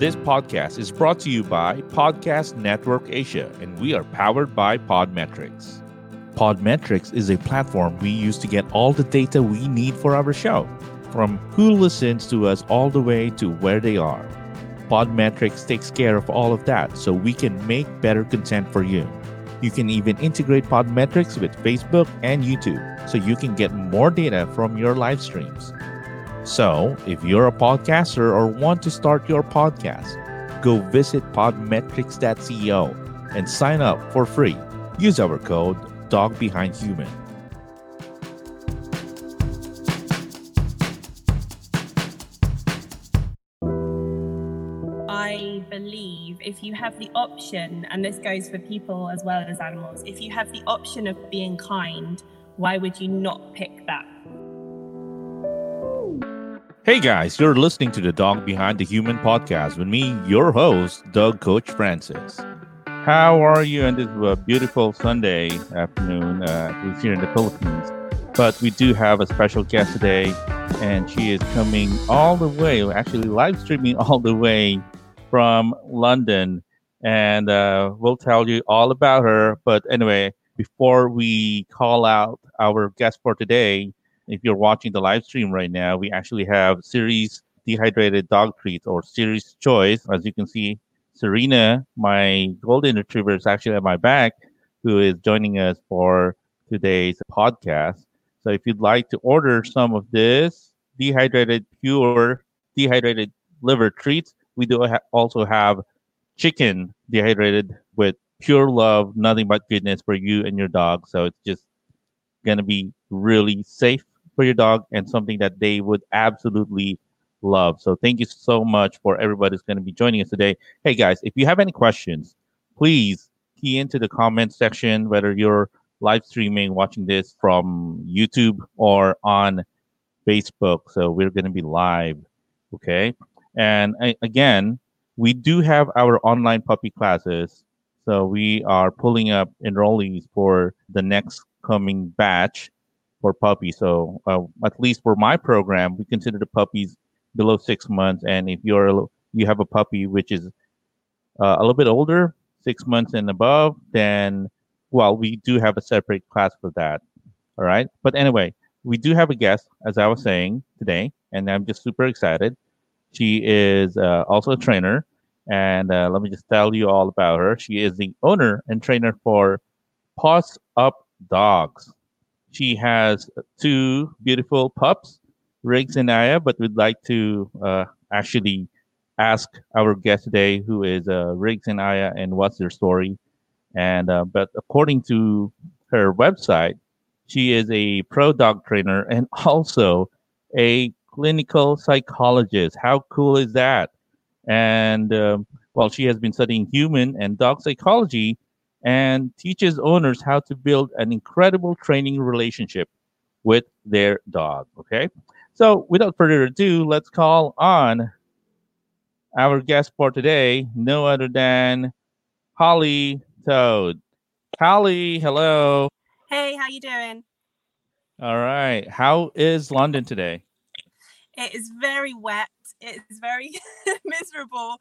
This podcast is brought to you by Podcast Network Asia, and we are powered by Podmetrics. Podmetrics is a platform we use to get all the data we need for our show, from who listens to us all the way to where they are. Podmetrics takes care of all of that so we can make better content for you. You can even integrate Podmetrics with Facebook and YouTube so you can get more data from your live streams. So, if you're a podcaster or want to start your podcast, go visit podmetrics.co and sign up for free. Use our code DOGBehindHuman. I believe if you have the option, and this goes for people as well as animals, if you have the option of being kind, why would you not pick that? Hey guys, you're listening to the Dog Behind the Human podcast with me, your host, Dog Coach Francis. How are you on this uh, beautiful Sunday afternoon, uh, least here in the Philippines? But we do have a special guest today, and she is coming all the way, actually live streaming all the way from London. And uh, we'll tell you all about her. But anyway, before we call out our guest for today, if you're watching the live stream right now, we actually have series dehydrated dog treats or series choice. As you can see, Serena, my golden retriever, is actually at my back, who is joining us for today's podcast. So if you'd like to order some of this dehydrated, pure dehydrated liver treats, we do ha- also have chicken dehydrated with pure love, nothing but goodness for you and your dog. So it's just going to be really safe for your dog and something that they would absolutely love. So thank you so much for everybody who's going to be joining us today. Hey guys, if you have any questions, please key into the comment section, whether you're live streaming, watching this from YouTube or on Facebook. So we're going to be live. Okay. And I, again, we do have our online puppy classes. So we are pulling up enrollees for the next coming batch for puppies. So uh, at least for my program, we consider the puppies below six months. And if you're a, you have a puppy which is uh, a little bit older, six months and above, then well, we do have a separate class for that. All right. But anyway, we do have a guest, as I was saying today, and I'm just super excited. She is uh, also a trainer, and uh, let me just tell you all about her. She is the owner and trainer for Paws Up Dogs. She has two beautiful pups, Riggs and Aya, but we'd like to uh, actually ask our guest today, who is uh, Riggs and Aya, and what's their story. And uh, but according to her website, she is a pro dog trainer and also a clinical psychologist. How cool is that? And um, well, she has been studying human and dog psychology and teaches owners how to build an incredible training relationship with their dog. Okay. So without further ado, let's call on our guest for today, no other than Holly Toad. Holly, hello. Hey, how you doing? All right. How is London today? It is very wet. It is very miserable,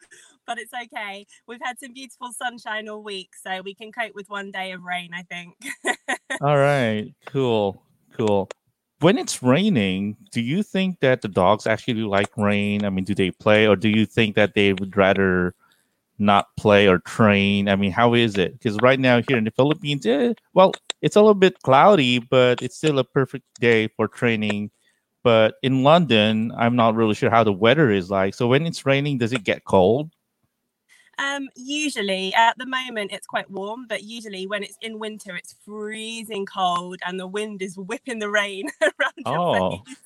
but it's okay. We've had some beautiful sunshine all week, so we can cope with one day of rain, I think. all right. Cool. Cool. When it's raining, do you think that the dogs actually like rain? I mean, do they play or do you think that they would rather not play or train? I mean, how is it? Because right now here in the Philippines, eh, well, it's a little bit cloudy, but it's still a perfect day for training. But in London, I'm not really sure how the weather is like. So when it's raining, does it get cold? Um, usually, at the moment, it's quite warm, but usually when it's in winter, it's freezing cold and the wind is whipping the rain around Oh. face.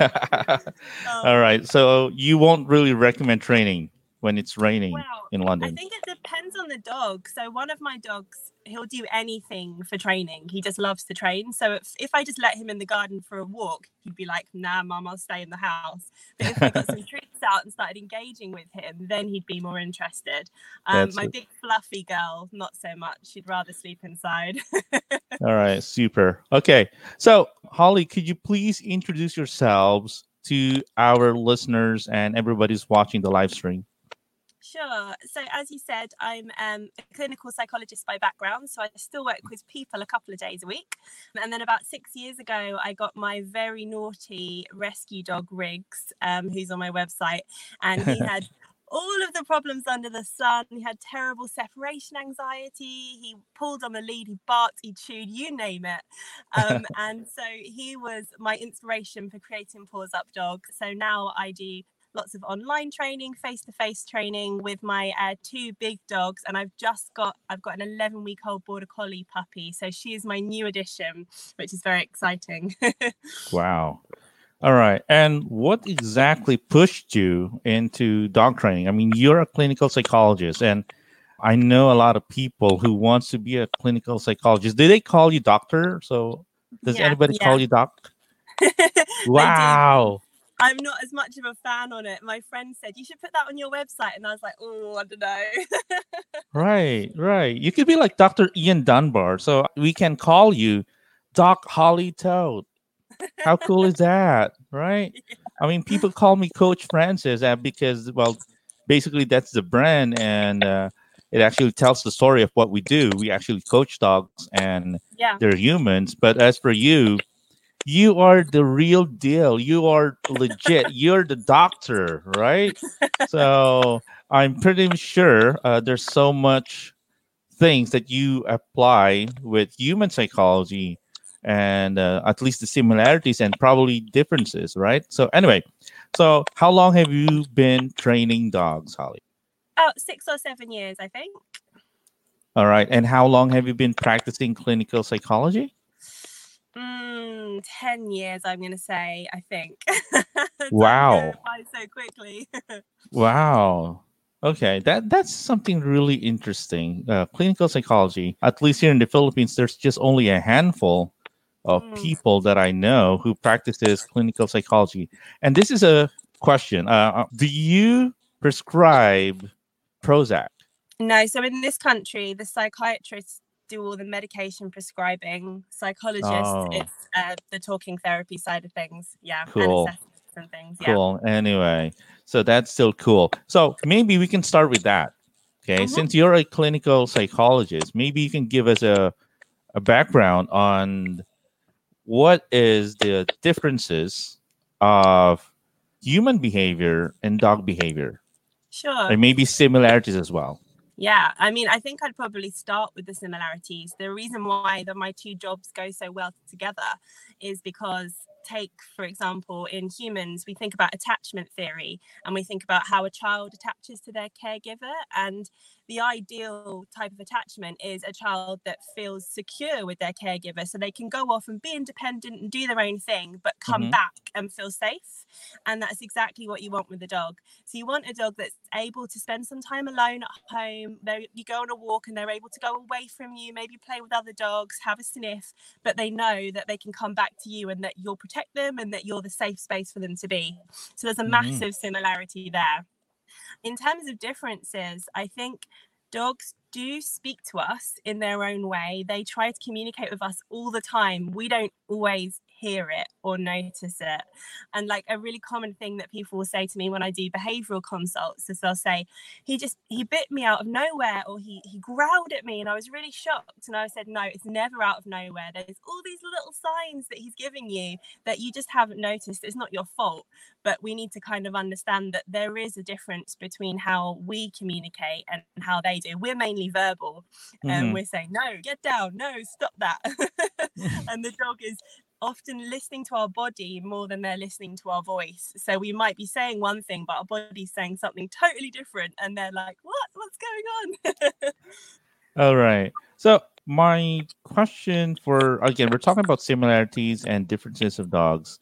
Um, All right. So you won't really recommend training when it's raining Well, in London? I think it depends on the dog. So one of my dogs, he'll do anything for training. He just loves to train. So if, if I just let him in the garden for a walk, he'd be like, "Nah, mum, I'll stay in the house." But if I got some treats out and started engaging with him, then he'd be more interested. Um, my it. big fluffy girl, not so much. She'd rather sleep inside. All right, super. Okay, so Holly, could you please introduce yourselves to our listeners and everybody's watching the live stream? Sure. So, as you said, I'm um, a clinical psychologist by background. So, I still work with people a couple of days a week. And then, about six years ago, I got my very naughty rescue dog, Riggs, um, who's on my website. And he had all of the problems under the sun. He had terrible separation anxiety. He pulled on the lead, he barked, he chewed, you name it. Um, and so, he was my inspiration for creating Paws Up Dog. So, now I do lots of online training, face-to-face training with my uh, two big dogs, and I've just got I've got an 11-week-old border collie puppy, so she is my new addition, which is very exciting. wow. All right. And what exactly pushed you into dog training? I mean, you're a clinical psychologist and I know a lot of people who wants to be a clinical psychologist. Do they call you doctor? So does yeah, anybody yeah. call you doc? wow. I'm not as much of a fan on it. My friend said you should put that on your website, and I was like, oh, I don't know. right, right. You could be like Dr. Ian Dunbar, so we can call you Doc Holly Toad. How cool is that, right? Yeah. I mean, people call me Coach Francis because, well, basically that's the brand, and uh, it actually tells the story of what we do. We actually coach dogs, and yeah. they're humans. But as for you, you are the real deal. You are legit. You're the doctor, right? so I'm pretty sure uh, there's so much things that you apply with human psychology and uh, at least the similarities and probably differences, right? So anyway, so how long have you been training dogs, Holly? About six or seven years, I think. All right. And how long have you been practicing clinical psychology? Mm, 10 years, I'm going to say, I think. wow. so quickly. wow. Okay, that that's something really interesting. Uh, clinical psychology, at least here in the Philippines, there's just only a handful of mm. people that I know who practices clinical psychology. And this is a question: uh, uh Do you prescribe Prozac? No. So in this country, the psychiatrists do all the medication prescribing. Psychologists, oh. it's uh, the talking therapy side of things. Yeah. Cool. And things. Cool. Yeah. Anyway, so that's still cool. So maybe we can start with that. Okay. Mm-hmm. Since you're a clinical psychologist, maybe you can give us a, a background on what is the differences of human behavior and dog behavior. Sure. And maybe similarities as well. Yeah, I mean, I think I'd probably start with the similarities. The reason why that my two jobs go so well together is because take for example in humans we think about attachment theory and we think about how a child attaches to their caregiver and the ideal type of attachment is a child that feels secure with their caregiver so they can go off and be independent and do their own thing but come mm-hmm. back and feel safe and that's exactly what you want with a dog so you want a dog that's able to spend some time alone at home they, you go on a walk and they're able to go away from you maybe play with other dogs have a sniff but they know that they can come back to you and that you'll protect them and that you're the safe space for them to be so there's a mm-hmm. massive similarity there in terms of differences, I think dogs do speak to us in their own way. They try to communicate with us all the time. We don't always hear it or notice it. And like a really common thing that people will say to me when I do behavioral consults is they'll say, he just he bit me out of nowhere or he he growled at me and I was really shocked. And I said, No, it's never out of nowhere. There's all these little signs that he's giving you that you just haven't noticed. It's not your fault. But we need to kind of understand that there is a difference between how we communicate and how they do. We're mainly verbal and mm-hmm. we're saying, No, get down, no, stop that. and the dog is often listening to our body more than they're listening to our voice. So we might be saying one thing, but our body's saying something totally different. And they're like, what? What's going on? All right. So my question for again, we're talking about similarities and differences of dogs.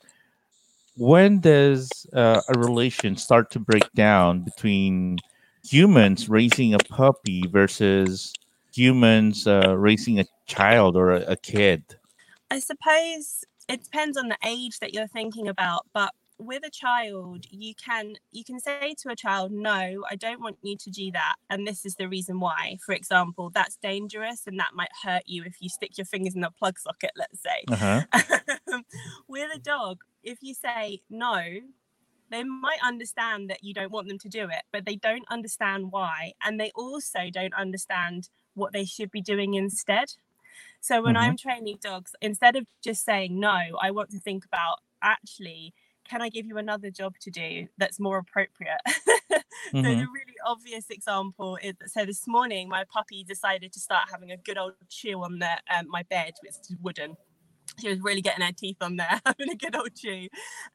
When does uh, a relation start to break down between humans raising a puppy versus humans uh, raising a child or a, a kid? I suppose it depends on the age that you're thinking about, but with a child you can you can say to a child no i don't want you to do that and this is the reason why for example that's dangerous and that might hurt you if you stick your fingers in a plug socket let's say uh-huh. with a dog if you say no they might understand that you don't want them to do it, but they don't understand why. And they also don't understand what they should be doing instead. So when mm-hmm. I'm training dogs, instead of just saying no, I want to think about actually, can I give you another job to do that's more appropriate? mm-hmm. So the really obvious example is so this morning my puppy decided to start having a good old chew on the um, my bed, which is wooden she was really getting her teeth on there, having a good old chew.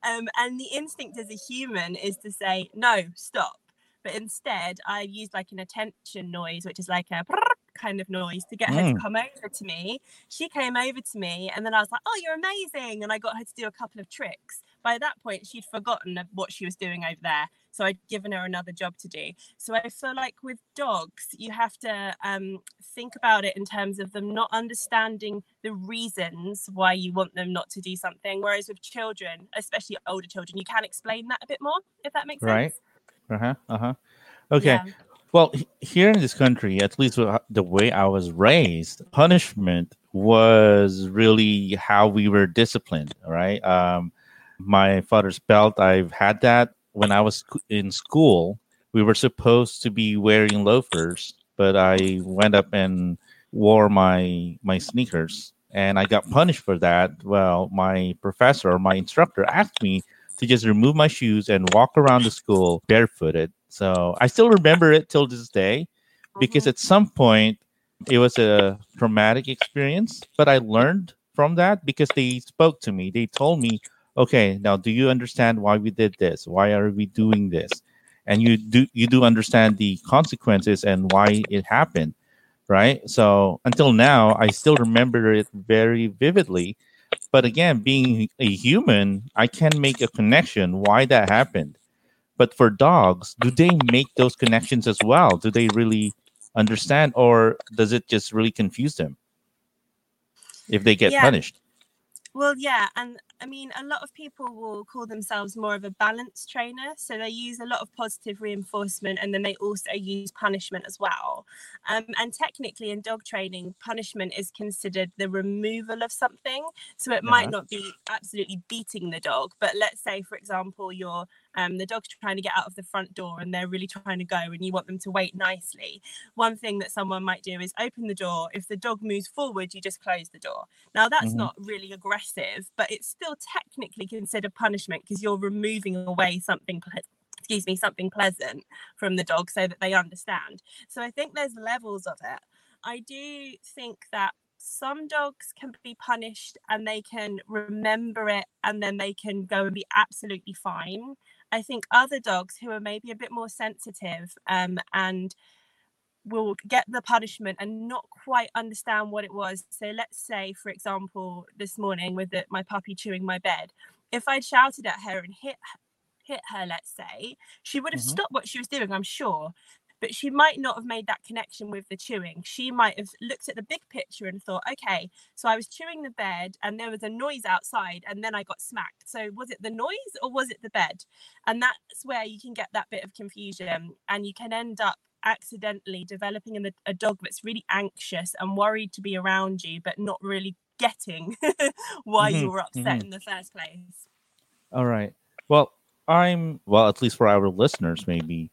Um, and the instinct as a human is to say, no, stop. But instead, I used like an attention noise, which is like a kind of noise to get her mm. to come over to me. She came over to me, and then I was like, "Oh, you're amazing!" And I got her to do a couple of tricks. By that point, she'd forgotten what she was doing over there, so I'd given her another job to do. So I feel like with dogs, you have to um, think about it in terms of them not understanding the reasons why you want them not to do something. Whereas with children, especially older children, you can explain that a bit more, if that makes right. sense. Right. Uh huh. Uh huh. Okay. Yeah. Well, here in this country, at least the way I was raised, punishment was really how we were disciplined. Right. Um, my father's belt, I've had that when I was in school. We were supposed to be wearing loafers, but I went up and wore my my sneakers, and I got punished for that. Well, my professor or my instructor asked me to just remove my shoes and walk around the school barefooted so I still remember it till this day because mm-hmm. at some point it was a traumatic experience, but I learned from that because they spoke to me. They told me, okay, now do you understand why we did this? Why are we doing this? And you do you do understand the consequences and why it happened, right? So until now, I still remember it very vividly. But again, being a human, I can make a connection why that happened. But for dogs, do they make those connections as well? Do they really understand, or does it just really confuse them if they get yeah. punished? Well, yeah, and I mean, a lot of people will call themselves more of a balance trainer. So they use a lot of positive reinforcement and then they also use punishment as well. Um, and technically, in dog training, punishment is considered the removal of something. So it uh-huh. might not be absolutely beating the dog, but let's say, for example, you're um, the dog's trying to get out of the front door and they're really trying to go and you want them to wait nicely. One thing that someone might do is open the door. If the dog moves forward you just close the door. Now that's mm-hmm. not really aggressive but it's still technically considered punishment because you're removing away something excuse me something pleasant from the dog so that they understand. So i think there's levels of it. I do think that some dogs can be punished and they can remember it and then they can go and be absolutely fine I think other dogs who are maybe a bit more sensitive um, and will get the punishment and not quite understand what it was. So let's say, for example, this morning with the, my puppy chewing my bed, if I'd shouted at her and hit hit her, let's say, she would have mm-hmm. stopped what she was doing, I'm sure but she might not have made that connection with the chewing. She might have looked at the big picture and thought, okay, so I was chewing the bed and there was a noise outside and then I got smacked. So was it the noise or was it the bed? And that's where you can get that bit of confusion and you can end up accidentally developing a, a dog that's really anxious and worried to be around you, but not really getting why mm-hmm. you were upset mm-hmm. in the first place. All right. Well, I'm, well, at least for our listeners, maybe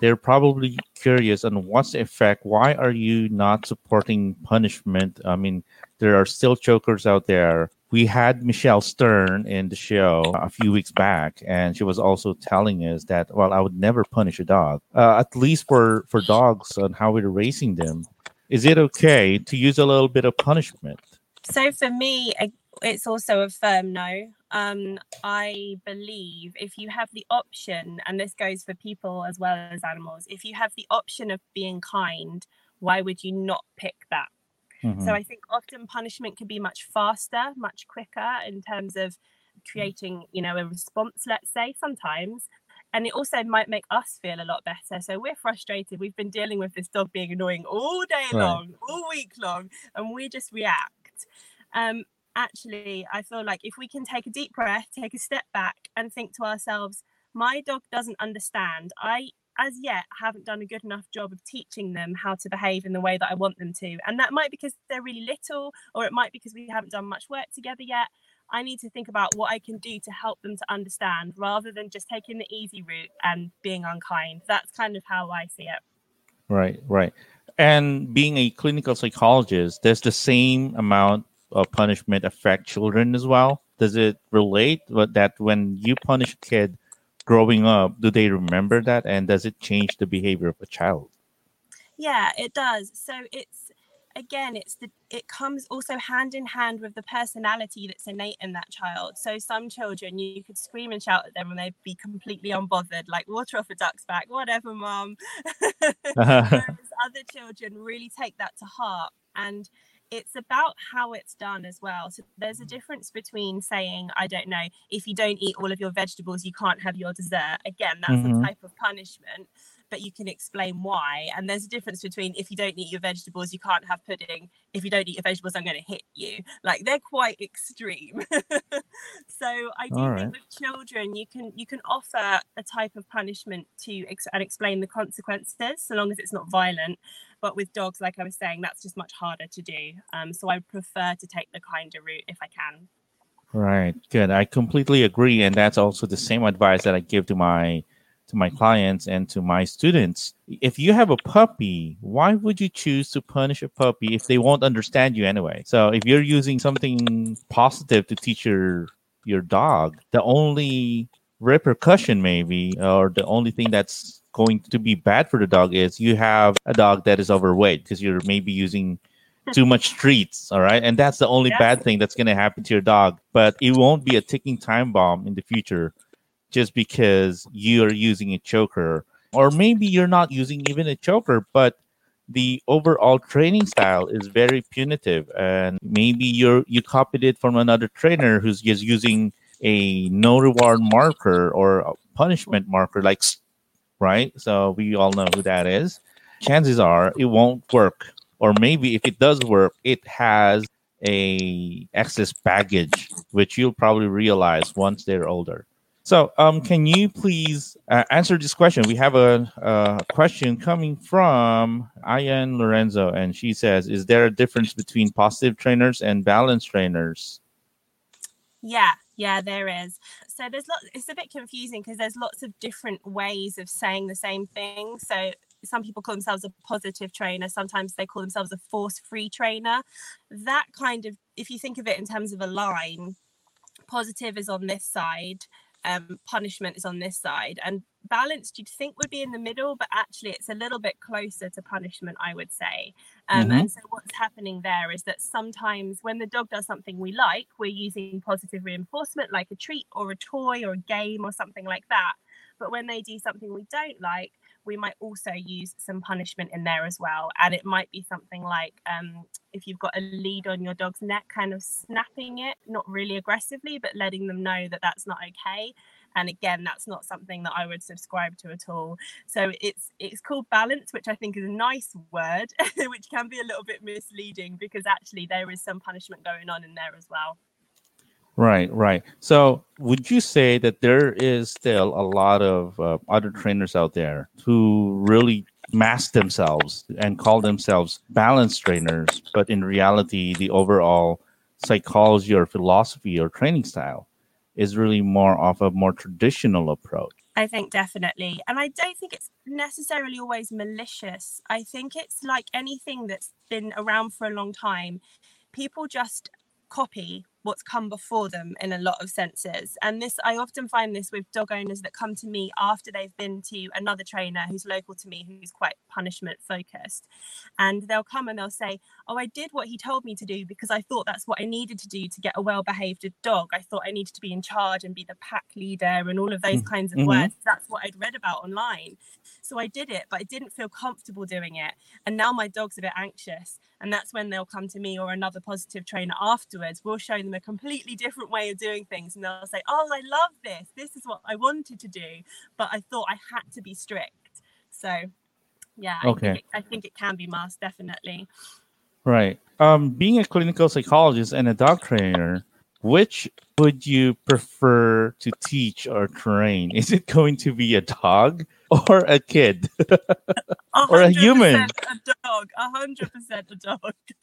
they're probably curious on what's the effect. Why are you not supporting punishment? I mean, there are still chokers out there. We had Michelle Stern in the show a few weeks back, and she was also telling us that, well, I would never punish a dog, uh, at least for, for dogs and how we're raising them. Is it okay to use a little bit of punishment? So for me, it's also a firm no. Um, I believe if you have the option, and this goes for people as well as animals, if you have the option of being kind, why would you not pick that? Mm-hmm. So I think often punishment can be much faster, much quicker in terms of creating, you know, a response, let's say, sometimes. And it also might make us feel a lot better. So we're frustrated. We've been dealing with this dog being annoying all day right. long, all week long, and we just react. Um, actually, I feel like if we can take a deep breath, take a step back, and think to ourselves, my dog doesn't understand. I, as yet, haven't done a good enough job of teaching them how to behave in the way that I want them to. And that might be because they're really little, or it might be because we haven't done much work together yet. I need to think about what I can do to help them to understand rather than just taking the easy route and being unkind. That's kind of how I see it. Right, right. And being a clinical psychologist, there's the same amount of punishment affect children as well? Does it relate that when you punish a kid growing up, do they remember that? And does it change the behavior of a child? Yeah, it does. So it's again it's the it comes also hand in hand with the personality that's innate in that child so some children you, you could scream and shout at them and they'd be completely unbothered like water off a duck's back whatever mom Whereas other children really take that to heart and it's about how it's done as well. So there's a difference between saying, I don't know, if you don't eat all of your vegetables, you can't have your dessert. Again, that's mm-hmm. a type of punishment but you can explain why. And there's a difference between if you don't eat your vegetables, you can't have pudding. If you don't eat your vegetables, I'm going to hit you. Like they're quite extreme. so I do think with children, you can you can offer a type of punishment to ex- and explain the consequences, so long as it's not violent. But with dogs, like I was saying, that's just much harder to do. Um, so I prefer to take the kinder route if I can. Right. Good. I completely agree, and that's also the same advice that I give to my to my clients and to my students. If you have a puppy, why would you choose to punish a puppy if they won't understand you anyway? So if you're using something positive to teach your your dog, the only repercussion maybe or the only thing that's going to be bad for the dog is you have a dog that is overweight because you're maybe using too much treats all right and that's the only yes. bad thing that's going to happen to your dog but it won't be a ticking time bomb in the future just because you're using a choker or maybe you're not using even a choker but the overall training style is very punitive and maybe you're you copied it from another trainer who's just using a no reward marker or a punishment marker like right? So we all know who that is. Chances are it won't work or maybe if it does work it has a excess baggage which you'll probably realize once they're older so, um, can you please uh, answer this question? We have a, a question coming from Ayan Lorenzo, and she says, "Is there a difference between positive trainers and balance trainers?" Yeah, yeah, there is. So there's lots. It's a bit confusing because there's lots of different ways of saying the same thing. So some people call themselves a positive trainer sometimes they call themselves a force free trainer that kind of if you think of it in terms of a line positive is on this side um, punishment is on this side. And balanced you'd think would be in the middle but actually it's a little bit closer to punishment i would say. Um, mm-hmm. and so what's happening there is that sometimes when the dog does something we like we're using positive reinforcement like a treat or a toy or a game or something like that. But when they do something we don't like we might also use some punishment in there as well. And it might be something like um, if you've got a lead on your dog's neck, kind of snapping it, not really aggressively, but letting them know that that's not okay. And again, that's not something that I would subscribe to at all. So it's it's called balance, which I think is a nice word, which can be a little bit misleading because actually there is some punishment going on in there as well. Right, right. So, would you say that there is still a lot of uh, other trainers out there who really mask themselves and call themselves balance trainers, but in reality, the overall psychology or philosophy or training style is really more of a more traditional approach? I think definitely. And I don't think it's necessarily always malicious. I think it's like anything that's been around for a long time. People just copy what's come before them in a lot of senses. And this, I often find this with dog owners that come to me after they've been to another trainer who's local to me, who's quite punishment focused. And they'll come and they'll say, Oh, I did what he told me to do because I thought that's what I needed to do to get a well behaved dog. I thought I needed to be in charge and be the pack leader and all of those mm, kinds of mm-hmm. words. That's what I'd read about online. So I did it, but I didn't feel comfortable doing it. And now my dog's a bit anxious. And that's when they'll come to me or another positive trainer afterwards. We'll show them a completely different way of doing things. And they'll say, Oh, I love this. This is what I wanted to do. But I thought I had to be strict. So, yeah, okay. I, think it, I think it can be masked, definitely. Right. Um, being a clinical psychologist and a dog trainer, which would you prefer to teach or train? Is it going to be a dog or a kid or a human? A dog. A hundred percent a dog.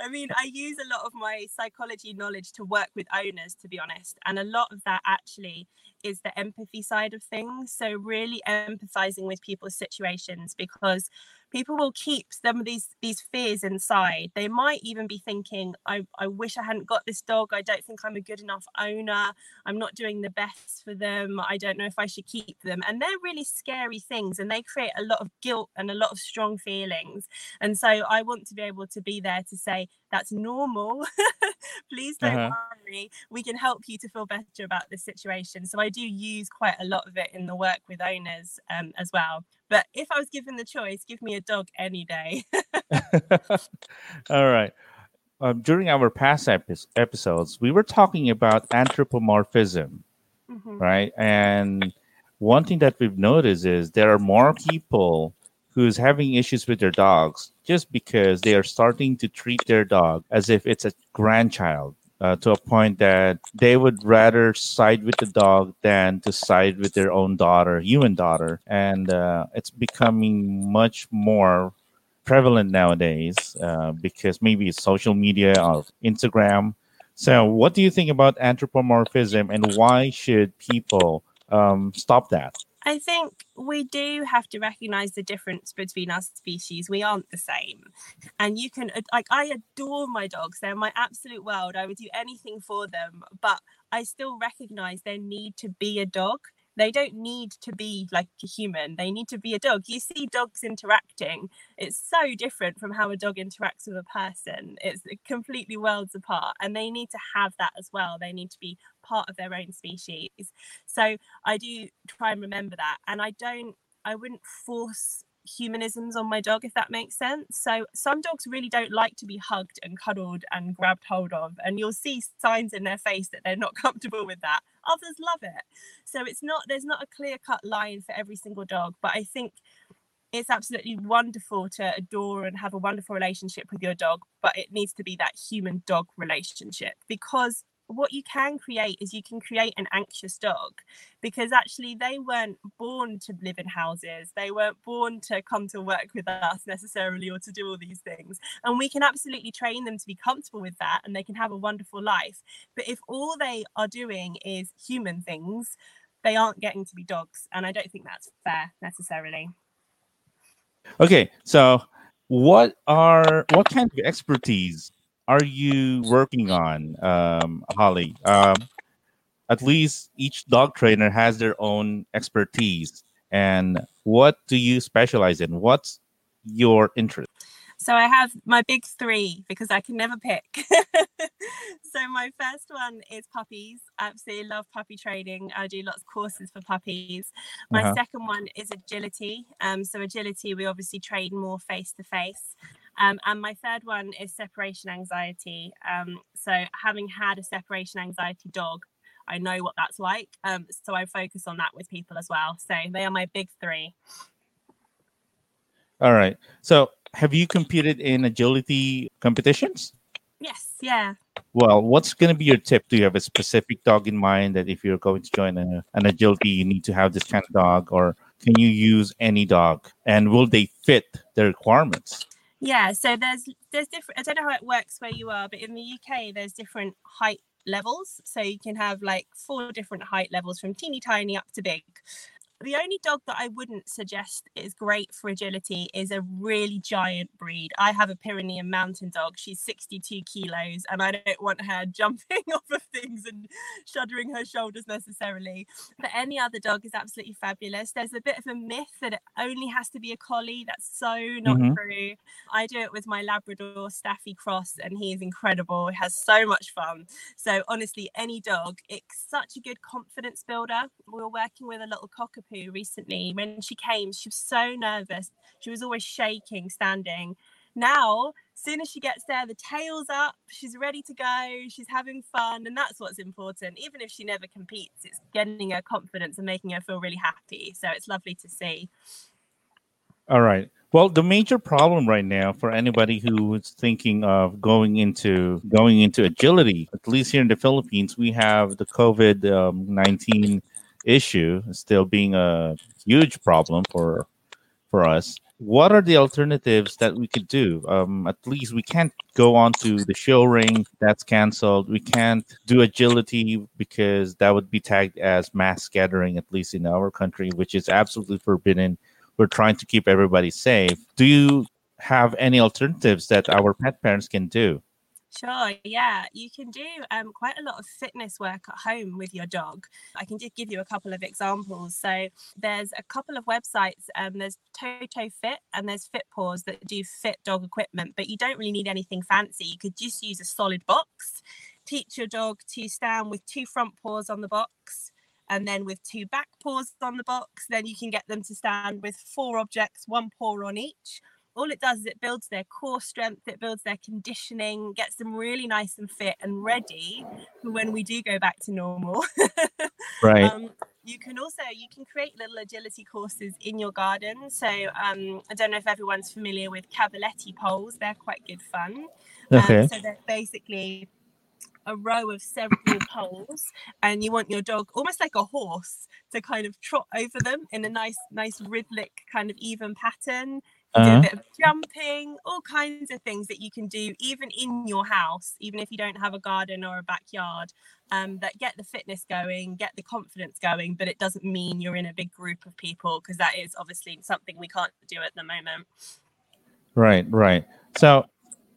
I mean, I use a lot of my psychology knowledge to work with owners, to be honest. And a lot of that actually is the empathy side of things. So, really empathizing with people's situations because people will keep some of these these fears inside they might even be thinking I, I wish i hadn't got this dog i don't think i'm a good enough owner. I'm not doing the best for them. I don't know if i should keep them. And they're really scary things and they create a lot of guilt and a lot of strong feelings. And so i want to be able to be there to say that's normal. Please don't uh-huh. worry. We can help you to feel better about this situation. So i do use quite a lot of it in the work with owners um, as well. But if I was given the choice, give me a dog any day. All right. Um, during our past epi- episodes, we were talking about anthropomorphism, mm-hmm. right? And one thing that we've noticed is there are more people who's having issues with their dogs just because they are starting to treat their dog as if it's a grandchild uh, to a point that they would rather side with the dog than to side with their own daughter, human daughter. And uh, it's becoming much more prevalent nowadays uh, because maybe it's social media or Instagram. So, what do you think about anthropomorphism and why should people um, stop that? I think we do have to recognize the difference between us species. We aren't the same. And you can, like, I adore my dogs. They're my absolute world. I would do anything for them. But I still recognize their need to be a dog they don't need to be like a human they need to be a dog you see dogs interacting it's so different from how a dog interacts with a person it's uh, completely worlds apart and they need to have that as well they need to be part of their own species so i do try and remember that and i don't i wouldn't force humanisms on my dog, if that makes sense. So some dogs really don't like to be hugged and cuddled and grabbed hold of, and you'll see signs in their face that they're not comfortable with that. Others love it. So it's not there's not a clear cut line for every single dog, but I think it's absolutely wonderful to adore and have a wonderful relationship with your dog, but it needs to be that human dog relationship because what you can create is you can create an anxious dog because actually they weren't born to live in houses they weren't born to come to work with us necessarily or to do all these things and we can absolutely train them to be comfortable with that and they can have a wonderful life. But if all they are doing is human things they aren't getting to be dogs and i don't think that's fair necessarily. Okay so what are what kind of expertise are you working on, um, Holly? Um, at least each dog trainer has their own expertise. And what do you specialize in? What's your interest? So I have my big three because I can never pick. so my first one is puppies. I absolutely love puppy training. I do lots of courses for puppies. My uh-huh. second one is agility. Um, so agility, we obviously train more face to face. Um, and my third one is separation anxiety. Um, so, having had a separation anxiety dog, I know what that's like. Um, so, I focus on that with people as well. So, they are my big three. All right. So, have you competed in agility competitions? Yes. Yeah. Well, what's going to be your tip? Do you have a specific dog in mind that if you're going to join a, an agility, you need to have this kind of dog, or can you use any dog? And will they fit the requirements? Yeah, so there's there's different. I don't know how it works where you are, but in the UK there's different height levels. So you can have like four different height levels from teeny tiny up to big. The only dog that I wouldn't suggest is great for agility is a really giant breed. I have a Pyrenean mountain dog. She's 62 kilos, and I don't want her jumping off of things and shuddering her shoulders necessarily. But any other dog is absolutely fabulous. There's a bit of a myth that it only has to be a collie. That's so not mm-hmm. true. I do it with my Labrador, Staffy Cross, and he is incredible. He has so much fun. So, honestly, any dog, it's such a good confidence builder. We were working with a little cockapoo recently. When she came, she was so nervous. She was always shaking, standing. Now, soon as she gets there, the tail's up, she's ready to go, she's having fun, and that's what's important. Even if she never competes, it's getting her confidence and making her feel really happy. So it's lovely to see. All right. Well, the major problem right now for anybody who is thinking of going into going into agility, at least here in the Philippines, we have the COVID um, nineteen issue still being a huge problem for for us what are the alternatives that we could do? Um, at least we can't go on to the show ring that's canceled. We can't do agility because that would be tagged as mass gathering, at least in our country, which is absolutely forbidden. We're trying to keep everybody safe. Do you have any alternatives that our pet parents can do? Sure, yeah. You can do um, quite a lot of fitness work at home with your dog. I can just give you a couple of examples. So, there's a couple of websites. Um, there's Toto Fit and there's FitPaws that do fit dog equipment, but you don't really need anything fancy. You could just use a solid box. Teach your dog to stand with two front paws on the box and then with two back paws on the box. Then you can get them to stand with four objects, one paw on each all it does is it builds their core strength, it builds their conditioning, gets them really nice and fit and ready for when we do go back to normal. right. Um, you can also you can create little agility courses in your garden. So um, I don't know if everyone's familiar with Cavaletti poles. They're quite good fun. Um, okay. Um, so they're basically a row of several poles and you want your dog almost like a horse to kind of trot over them in a nice nice rhythmic kind of even pattern uh-huh. do a bit of jumping, all kinds of things that you can do even in your house, even if you don't have a garden or a backyard, um, that get the fitness going, get the confidence going, but it doesn't mean you're in a big group of people because that is obviously something we can't do at the moment. Right, right. So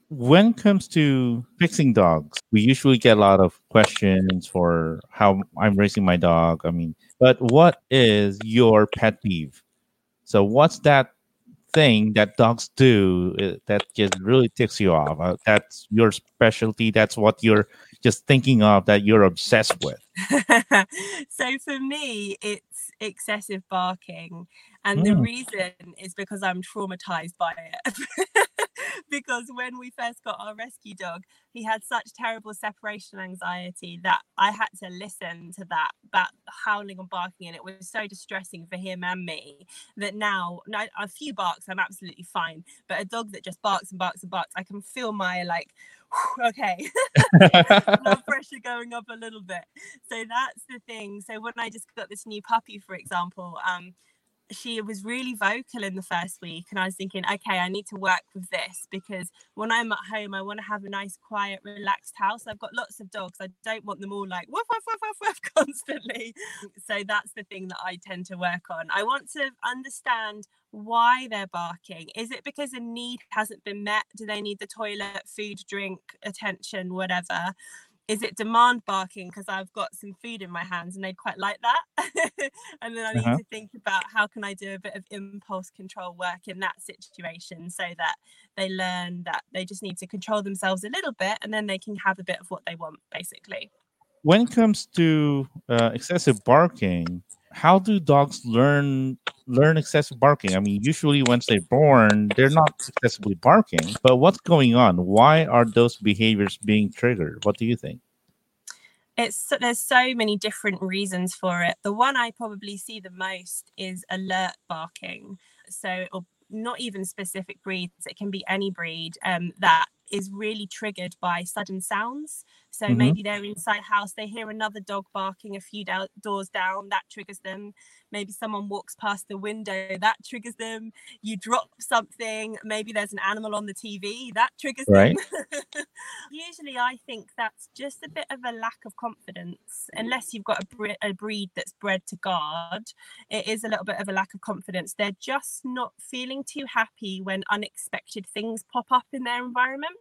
when it comes to fixing dogs, we usually get a lot of questions for how I'm raising my dog. I mean, but what is your pet peeve? So what's that thing that dogs do uh, that just really ticks you off. Uh, that's your specialty. That's what you're just thinking of that you're obsessed with. so for me, it's excessive barking. And mm. the reason is because I'm traumatized by it. because when we first got our rescue dog, he had such terrible separation anxiety that I had to listen to that, that howling and barking, and it was so distressing for him and me that now, a few barks, I'm absolutely fine. But a dog that just barks and barks and barks, I can feel my like, okay, blood pressure going up a little bit. So that's the thing. So when I just got this new puppy, for example, um, she was really vocal in the first week and i was thinking okay i need to work with this because when i'm at home i want to have a nice quiet relaxed house. I've got lots of dogs. I don't want them all like woof woof woof woof woof constantly. So that's the thing that i tend to work on. I want to understand why they're barking. Is it because a need hasn't been met? Do they need the toilet food drink attention whatever is it demand barking because I've got some food in my hands and they'd quite like that. and then I need uh-huh. to think about how can I do a bit of impulse control work in that situation so that they learn that they just need to control themselves a little bit and then they can have a bit of what they want basically. When it comes to uh, excessive barking, how do dogs learn learn excessive barking? I mean, usually once they're born, they're not excessively barking. But what's going on? Why are those behaviors being triggered? What do you think? It's there's so many different reasons for it. The one I probably see the most is alert barking. So, or not even specific breeds; it can be any breed um, that is really triggered by sudden sounds. So mm-hmm. maybe they're inside house, they hear another dog barking a few do- doors down, that triggers them. Maybe someone walks past the window, that triggers them. You drop something, maybe there's an animal on the TV, that triggers right. them. Usually, I think that's just a bit of a lack of confidence. Unless you've got a, bre- a breed that's bred to guard, it is a little bit of a lack of confidence. They're just not feeling too happy when unexpected things pop up in their environment.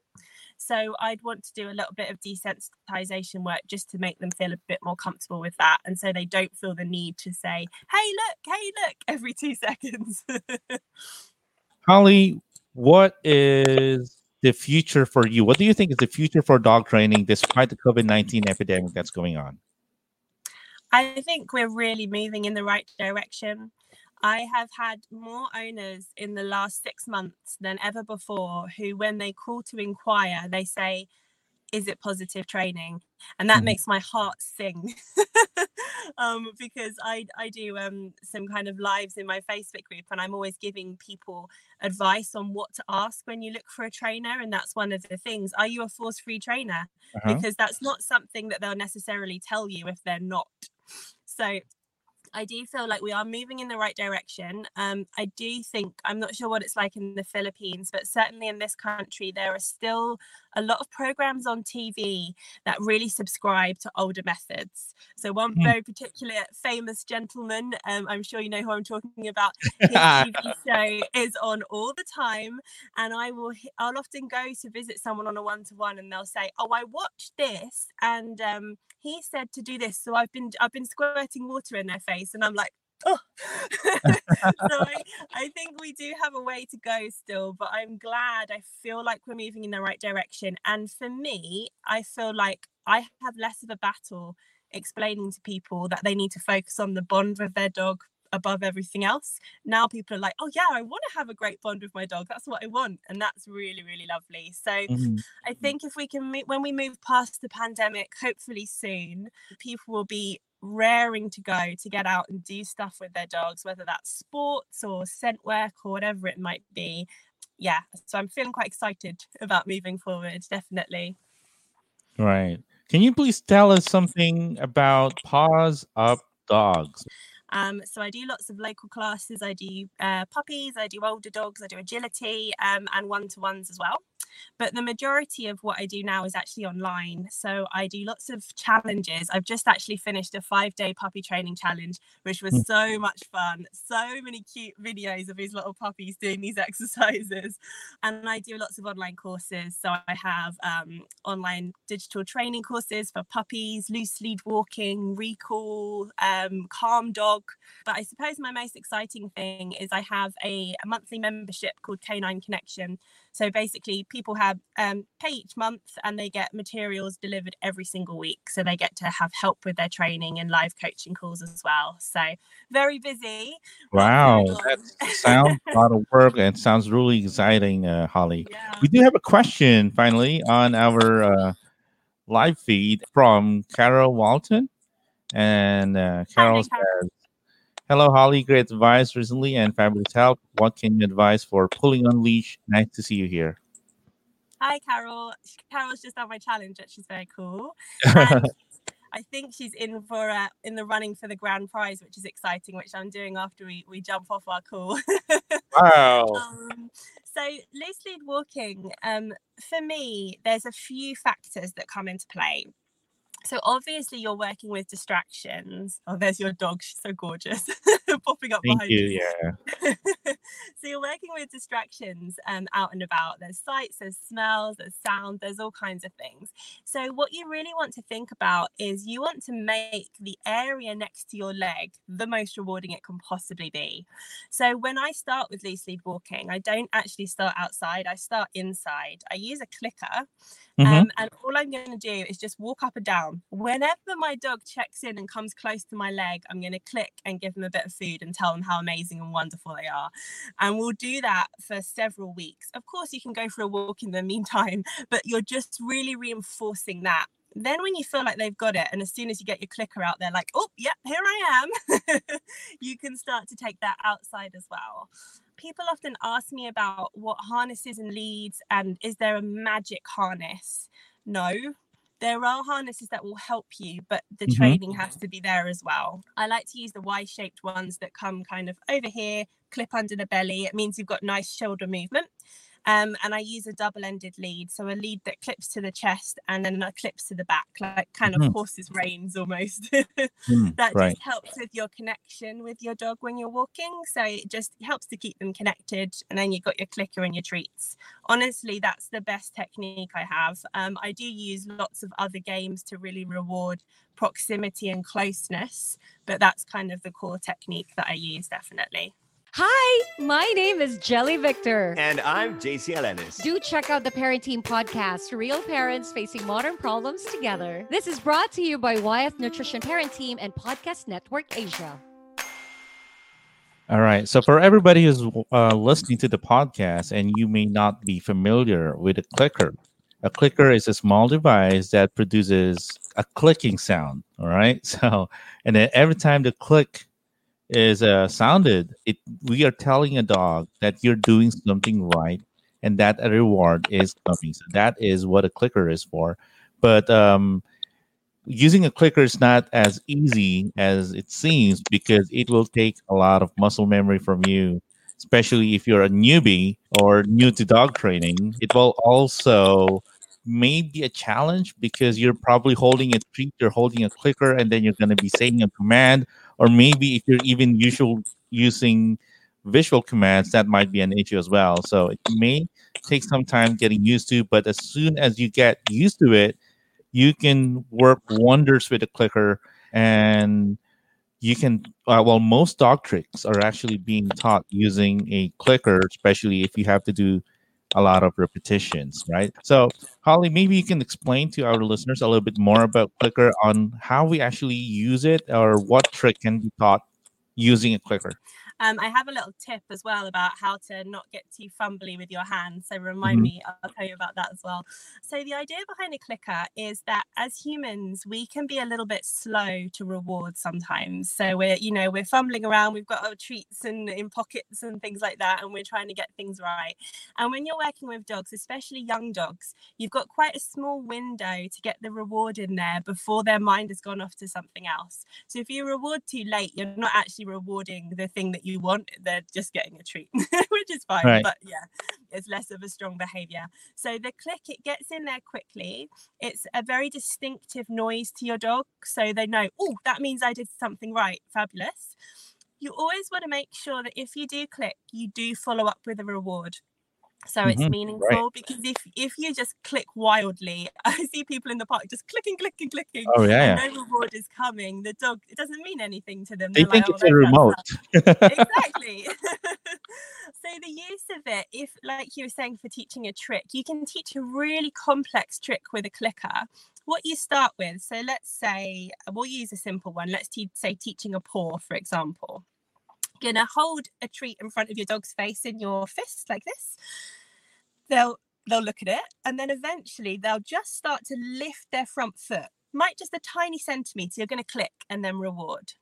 So I'd want to do a little bit of desensitization work just to make them feel a bit more comfortable with that. And so they don't feel the need to say, hey, look, hey, look, every two seconds. Holly, what is the future for you? What do you think is the future for dog training despite the COVID 19 epidemic that's going on? I think we're really moving in the right direction. I have had more owners in the last six months than ever before who, when they call to inquire, they say, Is it positive training? And that mm. makes my heart sing um, because I, I do um, some kind of lives in my Facebook group and I'm always giving people advice on what to ask when you look for a trainer. And that's one of the things. Are you a force free trainer? Uh-huh. Because that's not something that they'll necessarily tell you if they're not. So I do feel like we are moving in the right direction. Um, I do think, I'm not sure what it's like in the Philippines, but certainly in this country, there are still a lot of programs on TV that really subscribe to older methods. So, one mm. very particular famous gentleman, um, I'm sure you know who I'm talking about, his TV show is on all the time. And I will, I'll often go to visit someone on a one to one and they'll say, Oh, I watched this and um, he said to do this. So I've been, I've been squirting water in their face. And I'm like, oh. so I, I think we do have a way to go still, but I'm glad I feel like we're moving in the right direction. And for me, I feel like I have less of a battle explaining to people that they need to focus on the bond with their dog above everything else. Now people are like, oh yeah, I want to have a great bond with my dog. That's what I want, and that's really really lovely. So mm-hmm. I think if we can, when we move past the pandemic, hopefully soon, people will be raring to go to get out and do stuff with their dogs, whether that's sports or scent work or whatever it might be. Yeah, so I'm feeling quite excited about moving forward, definitely. Right. Can you please tell us something about Paws Up Dogs? Um, so I do lots of local classes. I do uh, puppies, I do older dogs, I do agility, um, and one to ones as well. But the majority of what I do now is actually online. So I do lots of challenges. I've just actually finished a five day puppy training challenge, which was mm. so much fun. So many cute videos of these little puppies doing these exercises. And I do lots of online courses. So I have um, online digital training courses for puppies, loose lead walking, recall, um, calm dog. But I suppose my most exciting thing is I have a, a monthly membership called Canine Connection. So basically, people have um, pay each month and they get materials delivered every single week. So they get to have help with their training and live coaching calls as well. So very busy. Wow, that sounds a lot of work and sounds really exciting, uh, Holly. Yeah. We do have a question finally on our uh, live feed from Carol Walton. And uh, Carol Hi, says, Hello, Holly. Great advice recently and fabulous help. What can you advise for pulling on leash? Nice to see you here. Hi, Carol. Carol's just done my challenge, which is very cool. I think she's in for uh, in the running for the grand prize, which is exciting. Which I'm doing after we we jump off our call. wow. Um, so loose lead walking, um, for me, there's a few factors that come into play so obviously you're working with distractions. Oh, there's your dog. She's so gorgeous, popping up Thank behind you. Yeah. so you're working with distractions um, out and about. There's sights, there's smells, there's sound, there's all kinds of things. So what you really want to think about is you want to make the area next to your leg the most rewarding it can possibly be. So when I start with loose lead walking, I don't actually start outside. I start inside. I use a clicker Mm-hmm. Um, and all I'm going to do is just walk up and down. Whenever my dog checks in and comes close to my leg, I'm going to click and give them a bit of food and tell them how amazing and wonderful they are. And we'll do that for several weeks. Of course, you can go for a walk in the meantime, but you're just really reinforcing that then when you feel like they've got it and as soon as you get your clicker out they're like oh yep here i am you can start to take that outside as well people often ask me about what harnesses and leads and is there a magic harness? No, there are harnesses that will help you, but the mm-hmm. training has to be there as well. I like to use the Y shaped ones that come kind of over here, clip under the belly. It means you've got nice shoulder movement. Um, and I use a double-ended lead, so a lead that clips to the chest and then a clips to the back, like kind of horse's reins almost. mm, that right. just helps with your connection with your dog when you're walking. So it just helps to keep them connected, and then you've got your clicker and your treats. Honestly, that's the best technique I have. Um, I do use lots of other games to really reward proximity and closeness, but that's kind of the core technique that I use definitely. Hi, my name is Jelly Victor. And I'm JC Alenis. Do check out the Parenting podcast, Real Parents Facing Modern Problems Together. This is brought to you by Wyeth Nutrition Parent Team and Podcast Network Asia. All right. So, for everybody who's uh, listening to the podcast and you may not be familiar with a clicker, a clicker is a small device that produces a clicking sound. All right. So, and then every time the click is uh, sounded, it we are telling a dog that you're doing something right and that a reward is coming. So that is what a clicker is for. But um, using a clicker is not as easy as it seems because it will take a lot of muscle memory from you especially if you're a newbie or new to dog training it will also may be a challenge because you're probably holding a treat you're holding a clicker and then you're going to be saying a command or maybe if you're even usual using visual commands that might be an issue as well. So it may take some time getting used to but as soon as you get used to it you can work wonders with a clicker and you can uh, well most dog tricks are actually being taught using a clicker especially if you have to do a lot of repetitions right? So holly maybe you can explain to our listeners a little bit more about clicker on how we actually use it or what trick can be taught using a clicker um, I have a little tip as well about how to not get too fumbly with your hands. So remind Mhm. me, I'll tell you about that as well. So the idea behind a clicker is that as humans, we can be a little bit slow to reward sometimes. So we're, you know, we're fumbling around, we've got our treats and in pockets and things like that, and we're trying to get things right. And when you're working with dogs, especially young dogs, you've got quite a small window to get the reward in there before their mind has gone off to something else. So if you reward too late, you're not actually rewarding the thing that you want. They're just getting a treat, which is fine. Right. But yeah, it's less of a strong behavior. So the click, it gets in there quickly. It's a very distinctive noise to your dog. So they know, oh, that means I did something right. Fabulous. You always want to make sure that if you do click, you do follow up with a reward so it's Mhm, meaningful because if if you just click wildly i see people in the park just clicking clicking clicking oh yeah, yeah. no reward is coming. The dog it doesn't mean anything to them they They're think like, it's "Oh, a remote. exactly. So the use of it if like you were saying for teaching a trick you can teach a really complex trick with a clicker. What you start with so let's say we'll use a simple one let's te- say teaching a paw for example gonna hold a treat in front of your dog's face in your fist like this. They'll they'll look at it and then eventually they'll just start to lift their front foot might just a tiny centimeter you're going to click and then reward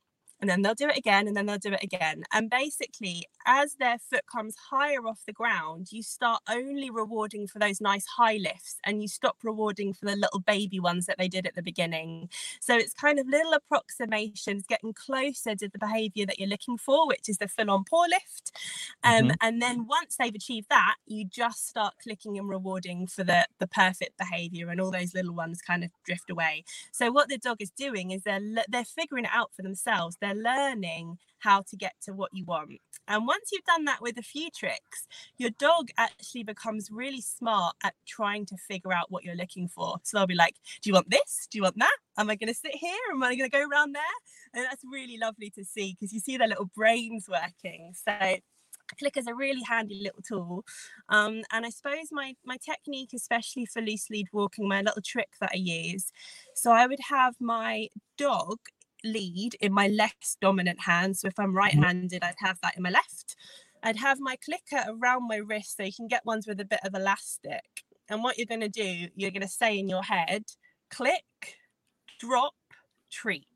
and then they'll do it again and then they'll do it again and basically as their foot comes higher off the ground you start only rewarding for those nice high lifts and you stop rewarding for the little baby ones that they did at the beginning so it's kind of little approximations getting closer to the behavior that you're looking for which is the full on paw lift um, Mhm. and then once they've achieved that you just start clicking and rewarding for the the perfect behavior and all those little ones kind of drift away so what the dog is doing is they're they're figuring it out for themselves. They're learning how to get to what you want. And once you've done that with a few tricks, your dog actually becomes really smart at trying to figure out what you're looking for. So they'll be like, "Do you want this? Do you want that? Am I going to sit here? Am I going to go around there?" And that's really lovely to see because you see their little brains working. So clicker's a really handy little tool um, and i suppose my my technique especially for loose lead walking my little trick that i use so i would have my dog lead in my less dominant hand. So if i'm mm-hmm. right-handed i'd have that in my left. I'd have my clicker around my wrist so you can get ones with a bit of elastic. And what you're going to do you're going to say in your head click drop treat.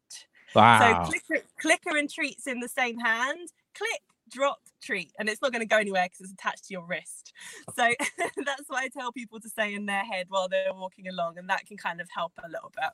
Wow. so clicker, clicker and treats in the same hand. Click, drop, treat, and it's not going to go anywhere because it's attached to your wrist. So that's what I tell people to say in their head while they're walking along, and that can kind of help a little bit.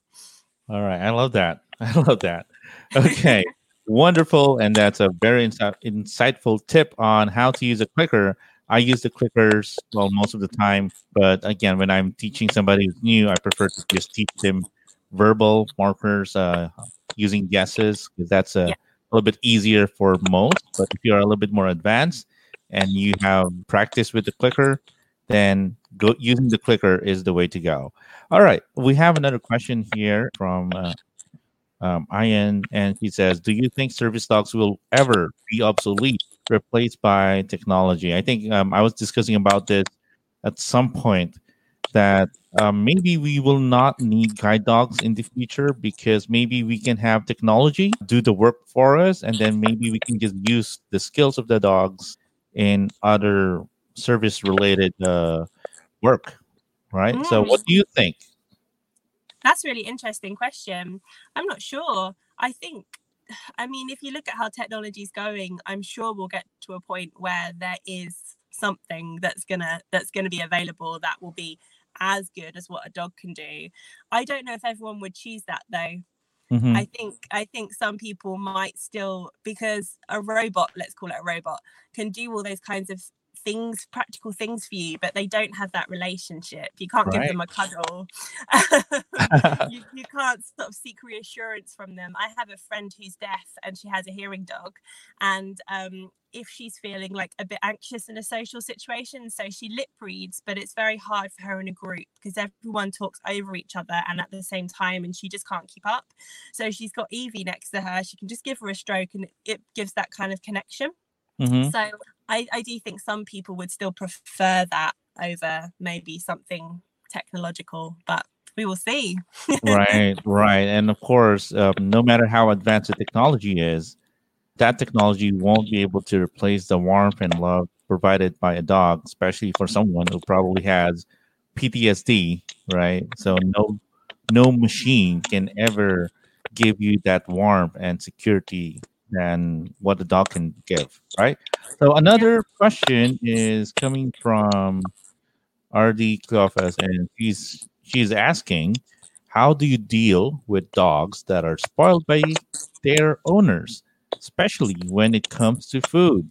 All right, I love that. I love that. Okay, wonderful, and that's a very insi- insightful tip on how to use a clicker. I use the clickers well most of the time, but again, when I'm teaching somebody who's new, I prefer to just teach them verbal markers uh, using guesses because that's a Yeah. little bit easier for most. But if you're a little bit more advanced and you have practice with the clicker, then go using the clicker is the way to go. All right, we have another question here from uh, um, Ian, and he says, "Do you think service dogs will ever be obsolete, replaced by technology?" I think um, I was discussing about this at some point that um, maybe we will not need guide dogs in the future because maybe we can have technology do the work for us, and then maybe we can just use the skills of the dogs in other service-related uh, work. Right. So, Mm. what do you think? That's a really interesting question. I'm not sure. I think, I mean, if you look at how technology is going, I'm sure we'll get to a point where there is something that's gonna that's gonna be available that will be as good as what a dog can do. I don't know if everyone would choose that though. Mhm. I think I think some people might still because a robot, let's call it a robot, can do all those kinds of things, practical things for you, but they don't have that relationship. You can't give them a cuddle. you, you can't sort of seek reassurance from them. I have a friend who's deaf and she has a hearing dog, and um, if she's feeling like a bit anxious in a social situation, so she lip reads, but it's very hard for her in a group because everyone talks over each other and at the same time, and she just can't keep up. So she's got Evie next to her. She can just give her a stroke, and it, gives that kind of connection. Mhm. So I, I do think some people would still prefer that over maybe something technological, but we will see. right, right. And of course, um, no matter how advanced the technology is, that technology won't be able to replace the warmth and love provided by a dog, especially for someone who probably has PTSD, right? So no no machine can ever give you that warmth and security than what the dog can give, right? So another question is coming from RD Cleophas, and she's she's asking, how do you deal with dogs that are spoiled by their owners, especially when it comes to food?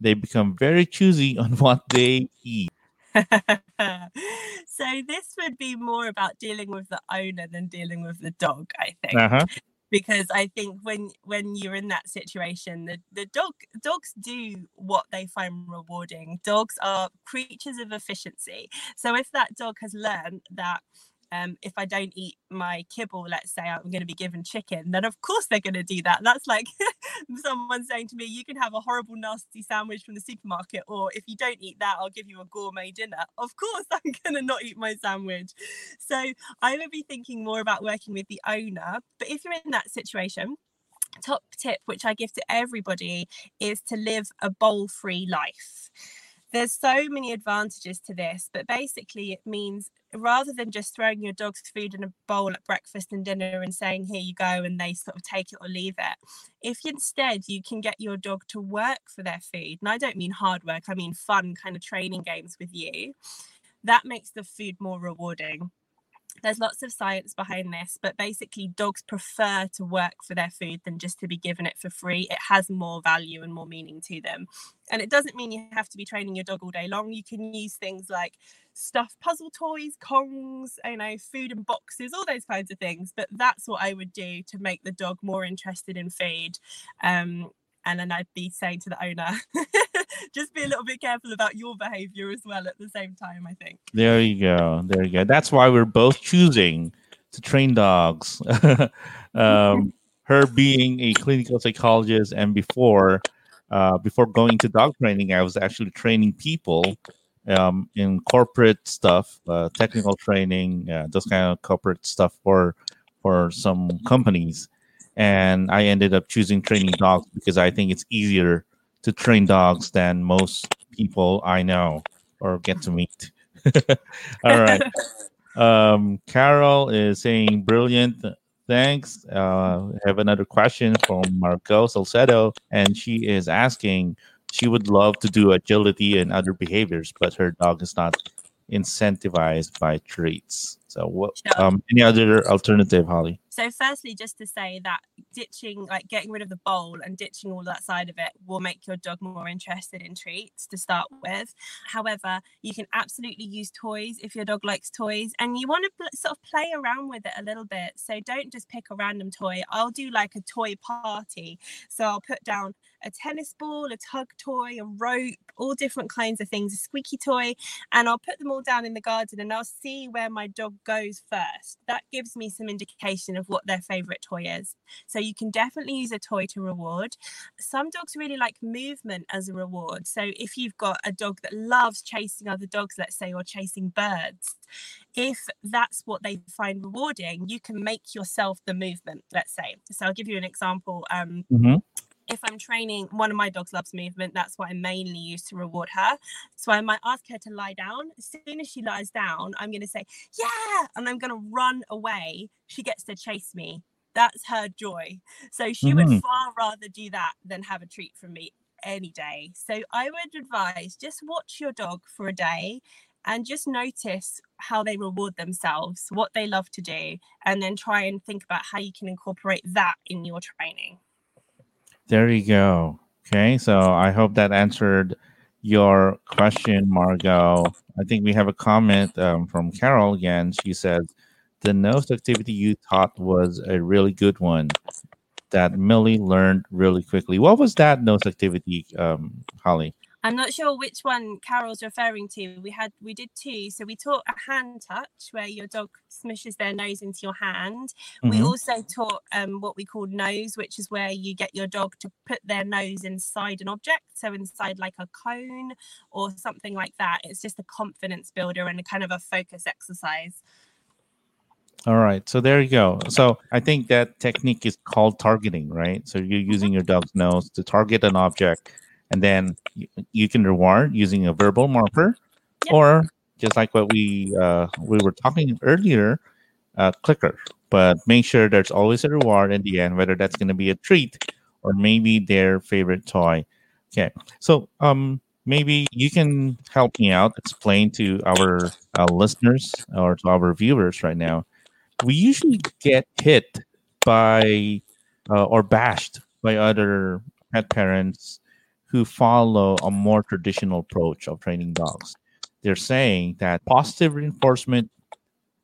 They become very choosy on what they eat. so this would be more about dealing with the owner than dealing with the dog, I think. Uh-huh. Because I think when when you're in that situation, the, the dog dogs do what they find rewarding. Dogs are creatures of efficiency. So if that dog has learned that um, if I don't eat my kibble, let's say I'm going to be given chicken, then of course they're going to do that. That's like someone saying to me, "You can have a horrible, nasty sandwich from the supermarket, or if you don't eat that, I'll give you a gourmet dinner." Of course, I'm going to not eat my sandwich. So I would be thinking more about working with the owner. But if you're in that situation, top tip which I give to everybody is to live a bowl free life. There's so many advantages to this, but basically it means rather than just throwing your dog's food in a bowl at breakfast and dinner and saying, here you go, and they sort of take it or leave it, if instead you can get your dog to work for their food, and I don't mean hard work, I mean fun kind of training games with you, that makes the food more rewarding there's lots of science behind this, but basically, dogs prefer to work for their food than just to be given it for free. It has more value and more meaning to them. And it doesn't mean you have to be training your dog all day long. You can use things like stuffed puzzle toys, kongs, you know, food and boxes, all those kinds of things. But that's what I would do to make the dog more interested in food. Um, and then I'd be saying to the owner, just be a little bit careful about your behavior as well at the same time, I think. There you go. There you go. That's why we're both choosing to train dogs. um, her being a clinical psychologist, and before uh, before going to dog training, I was actually training people um, in corporate stuff, uh, technical training, uh, those kind of corporate stuff for for some companies. And I ended up choosing training dogs because I think it's easier to train dogs than most people I know or get to meet. All right. Um, Carol is saying brilliant. Thanks. Uh, I have another question from Margot Salcedo, and she is asking she would love to do agility and other behaviors, but her dog is not incentivized by treats. So, what? Sure. Um, any other alternative, Holly? So, firstly, just to say that ditching, like getting rid of the bowl and ditching all that side of it, will make your dog more interested in treats to start with. However, you can absolutely use toys if your dog likes toys and you want to pl- sort of play around with it a little bit. So, don't just pick a random toy. I'll do like a toy party. So, I'll put down a tennis ball, a tug toy, a rope, all different kinds of things, a squeaky toy, and I'll put them all down in the garden and I'll see where my dog goes first. That gives me some indication of what their favorite toy is. So you can definitely use a toy to reward. Some dogs really like movement as a reward. So if you've got a dog that loves chasing other dogs, let's say, or chasing birds, if that's what they find rewarding, you can make yourself the movement, let's say. So I'll give you an example. Um, Mm-hmm. If I'm training, one of my dogs loves movement. That's what I mainly use to reward her. So I might ask her to lie down. As soon as she lies down, I'm going to say, yeah, and I'm going to run away. She gets to chase me. That's her joy. So she Mhm. would far rather do that than have a treat from me any day. So I would advise just watch your dog for a day and just notice how they reward themselves, what they love to do, and then try and think about how you can incorporate that in your training. There you go. Okay, so I hope that answered your question, Margot. I think we have a comment um, from Carol again. She says, The nose activity you taught was a really good one that Millie learned really quickly. What was that nose activity, um, Holly? I'm not sure which one Carol's referring to. We had we did two. So we taught a hand touch where your dog smushes their nose into your hand. Mm-hmm. We also taught um, what we call nose, which is where you get your dog to put their nose inside an object, so inside like a cone or something like that. It's just a confidence builder and a kind of a focus exercise. All right. So there you go. So I think that technique is called targeting, right? So you're mm-hmm. using your dog's nose to target an object and then you, you can reward using a verbal marker yep. or just like what we uh, we were talking earlier uh, clicker. But make sure there's always a reward in the end whether that's going to be a treat or maybe their favorite toy. Okay so um maybe you can help me out explain to our uh, listeners or to our viewers right now. We usually get hit by uh, or bashed by other pet parents who follow a more traditional approach of training dogs. They're saying that positive reinforcement,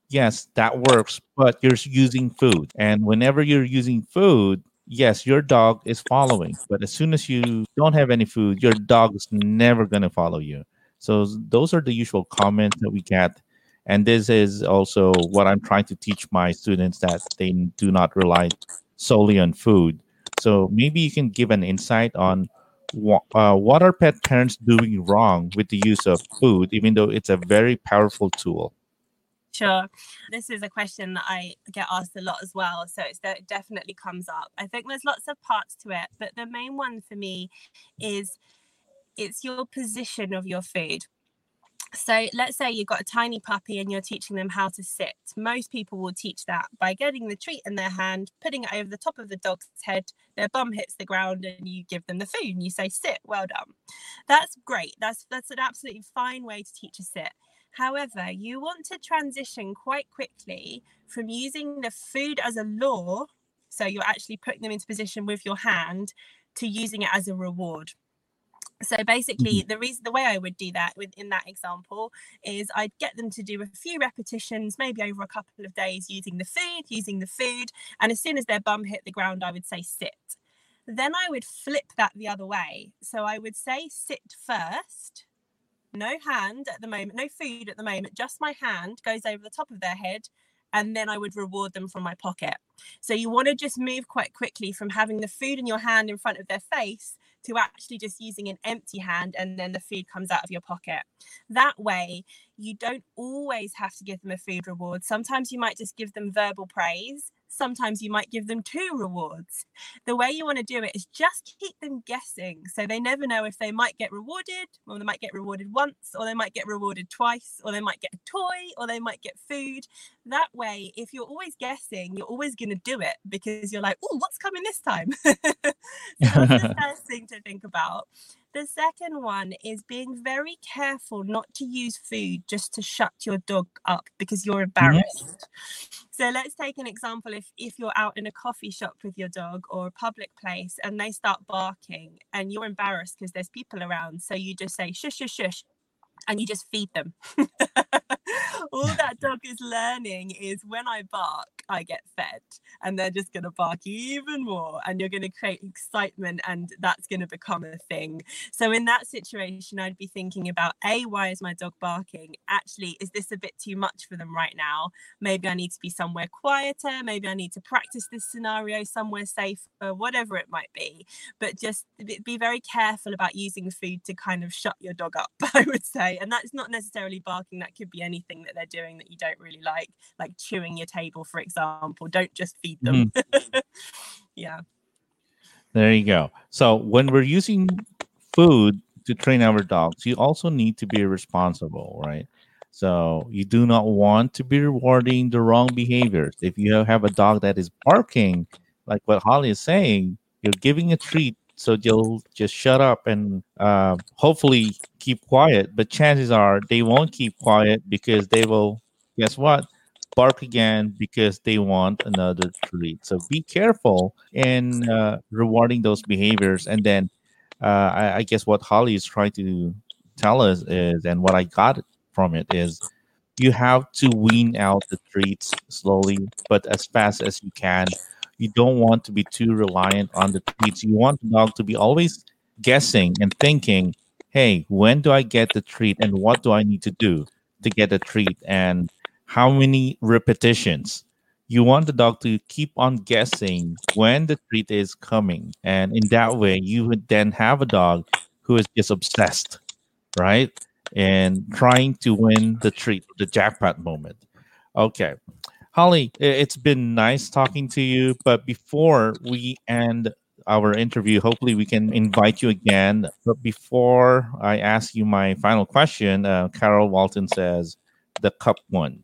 yes, that works, but you're using food. And whenever you're using food, yes, your dog is following. But as soon as you don't have any food, your dog is never going to follow you. So those are the usual comments that we get. And this is also what I'm trying to teach my students that they do not rely solely on food. So maybe you can give an insight on uh, what are pet parents doing wrong with the use of food, even though it's a very powerful tool? Sure. This is a question that I get asked a lot as well. So it definitely comes up. I think there's lots of parts to it, but the main one for me is it's your position of your food. So let's say you've got a tiny puppy and you're teaching them how to sit. Most people will teach that by getting the treat in their hand, putting it over the top of the dog's head, their bum hits the ground, and you give them the food and you say, sit, well done. That's great. That's that's an absolutely fine way to teach a sit. However, you want to transition quite quickly from using the food as a law, so you're actually putting them into position with your hand, to using it as a reward so basically mm-hmm. the reason the way i would do that within that example is i'd get them to do a few repetitions maybe over a couple of days using the food using the food and as soon as their bum hit the ground i would say sit then i would flip that the other way so i would say sit first no hand at the moment no food at the moment just my hand goes over the top of their head and then I would reward them from my pocket. So you want to just move quite quickly from having the food in your hand in front of their face to actually just using an empty hand and then the food comes out of your pocket. That way, you don't always have to give them a food reward. Sometimes you might just give them verbal praise sometimes you might give them two rewards. The way you want to do it is just keep them guessing. So they never know if they might get rewarded, or they might get rewarded once, or they might get rewarded twice, or they might get a toy, or they might get food. That way, if you're always guessing, you're always going to do it because you're like, oh, what's coming this time? so that's the first thing to think about. The second one is being very careful not to use food just to shut your dog up because you're mm-hmm. embarrassed. Yes. So let's take an example if if you're out in a coffee shop with your dog or a public place and they start barking and you're embarrassed because there's people around so you just say shush shush shush and you just feed them. All that dog is learning is when I bark, I get fed, and they're just going to bark even more, and you're going to create excitement, and that's going to become a thing. So, in that situation, I'd be thinking about A, why is my dog barking? Actually, is this a bit too much for them right now? Maybe I need to be somewhere quieter, maybe I need to practice this scenario somewhere safer, whatever it might be. But just be very careful about using food to kind of shut your dog up, I would say. And that's not necessarily barking, that could be anything that they're doing that you don't really like, like chewing your table, for example. Don't just feed them. Mm. yeah. There you go. So when we're using food to train our dogs, you also need to be responsible, right? So you do not want to be rewarding the wrong behaviors. If you have a dog that is barking, like what Holly is saying, you're giving a treat so you'll just shut up and uh, hopefully keep quiet, but chances are they won't keep quiet because they will, guess what? Bark again because they want another treat. So be careful in uh, rewarding those behaviors. And then uh, I, I guess what Holly is trying to tell us is, and what I got from it is, you have to wean out the treats slowly, but as fast as you can. You don't want to be too reliant on the treats. You want the dog to be always guessing and thinking, hey, when do I get the treat and what do I need to do to get the treat and how many repetitions? You want the dog to keep on guessing when the treat is coming. And in that way, you would then have a dog who is just obsessed, right? And trying to win the treat, the jackpot moment. Okay. Holly, it's been nice talking to you. But before we end our interview. Hopefully, we can invite you again. But before I ask you my final question, uh, Carol Walton says the cup one.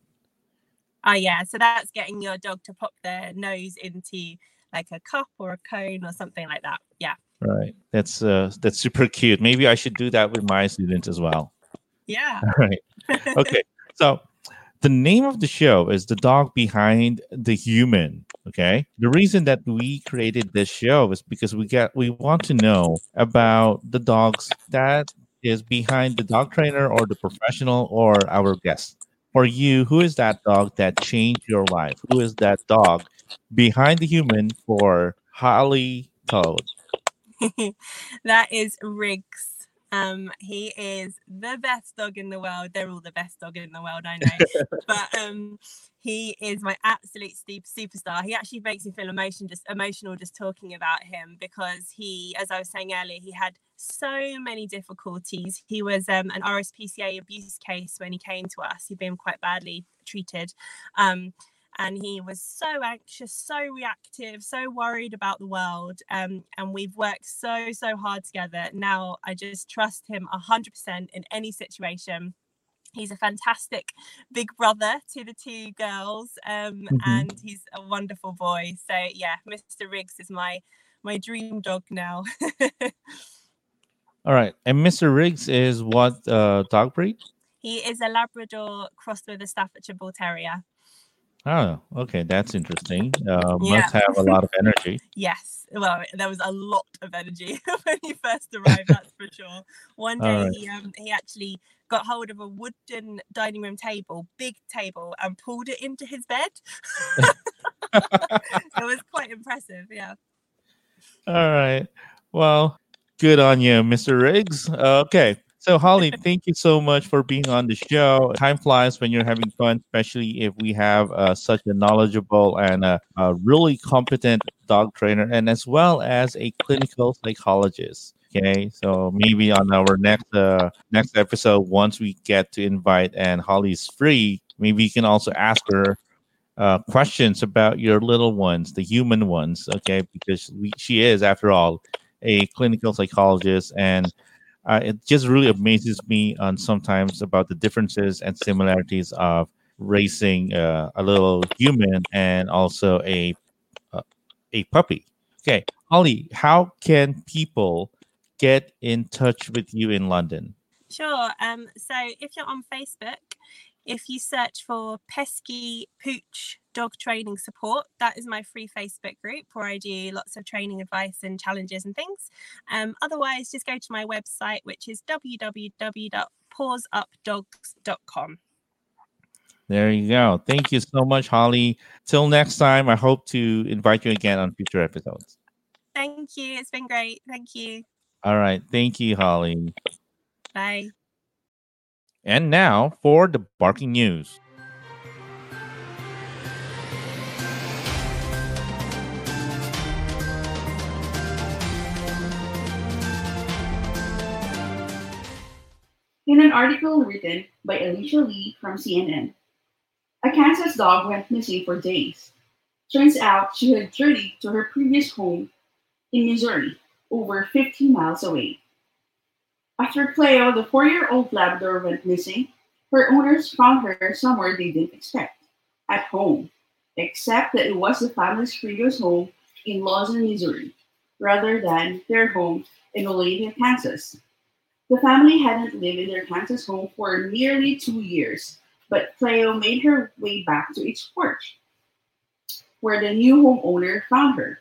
Oh, yeah. So that's getting your dog to pop their nose into like a cup or a cone or something like that. Yeah. Right. That's uh that's super cute. Maybe I should do that with my students as well. Yeah. All right. Okay. so the name of the show is The Dog Behind the Human. Okay. The reason that we created this show is because we get we want to know about the dogs that is behind the dog trainer or the professional or our guest. For you, who is that dog that changed your life? Who is that dog behind the human for Holly Toad? that is Riggs. Um, he is the best dog in the world. They're all the best dog in the world, I know. but um, he is my absolute superstar. He actually makes me feel emotion, just emotional just talking about him because he, as I was saying earlier, he had so many difficulties. He was um, an RSPCA abuse case when he came to us. He'd been quite badly treated. Um, and he was so anxious, so reactive, so worried about the world. Um, and we've worked so, so hard together. Now I just trust him 100% in any situation. He's a fantastic big brother to the two girls, um, mm-hmm. and he's a wonderful boy. So yeah, Mr. Riggs is my my dream dog now. All right, and Mr. Riggs is what uh, dog breed? He is a Labrador crossed with a Staffordshire Bull Terrier. Oh, okay, that's interesting. Uh, yeah. Must have a lot of energy. yes, well, there was a lot of energy when he first arrived. That's for sure. One day right. he um, he actually got hold of a wooden dining room table, big table, and pulled it into his bed. it was quite impressive. Yeah. All right. Well, good on you, Mr. Riggs. Uh, okay. So, Holly, thank you so much for being on the show. Time flies when you're having fun, especially if we have uh, such a knowledgeable and a, really competent dog trainer, and as well as a clinical psychologist. Okay, so maybe on our next uh, next episode, once we get to invite and Holly's free, maybe you can also ask her uh, questions about your little ones, the human ones. Okay, because we, she is, after all, a clinical psychologist and uh, it just really amazes me on sometimes about the differences and similarities of raising uh, a little human and also a uh, a puppy. Okay, Holly, how can people get in touch with you in London? Sure. Um, so if you're on Facebook, if you search for Pesky Pooch Dog Training Support, that is my free Facebook group where I do lots of training advice and challenges and things. Um, otherwise, just go to my website, which is www.pawsupdogs.com. There you go. Thank you so much, Holly. Till next time, I hope to invite you again on future episodes. Thank you. It's been great. Thank you. All right. Thank you, Holly. Bye. And now for the barking news. In an article written by Alicia Lee from CNN, a Kansas dog went missing for days. Turns out she had journeyed to her previous home in Missouri, over 50 miles away. After Cleo, the four year old Labrador, went missing, her owners found her somewhere they didn't expect at home, except that it was the family's previous home in Lawson, Missouri, rather than their home in Olathe, Kansas. The family hadn't lived in their Kansas home for nearly two years, but Cleo made her way back to its porch, where the new homeowner found her.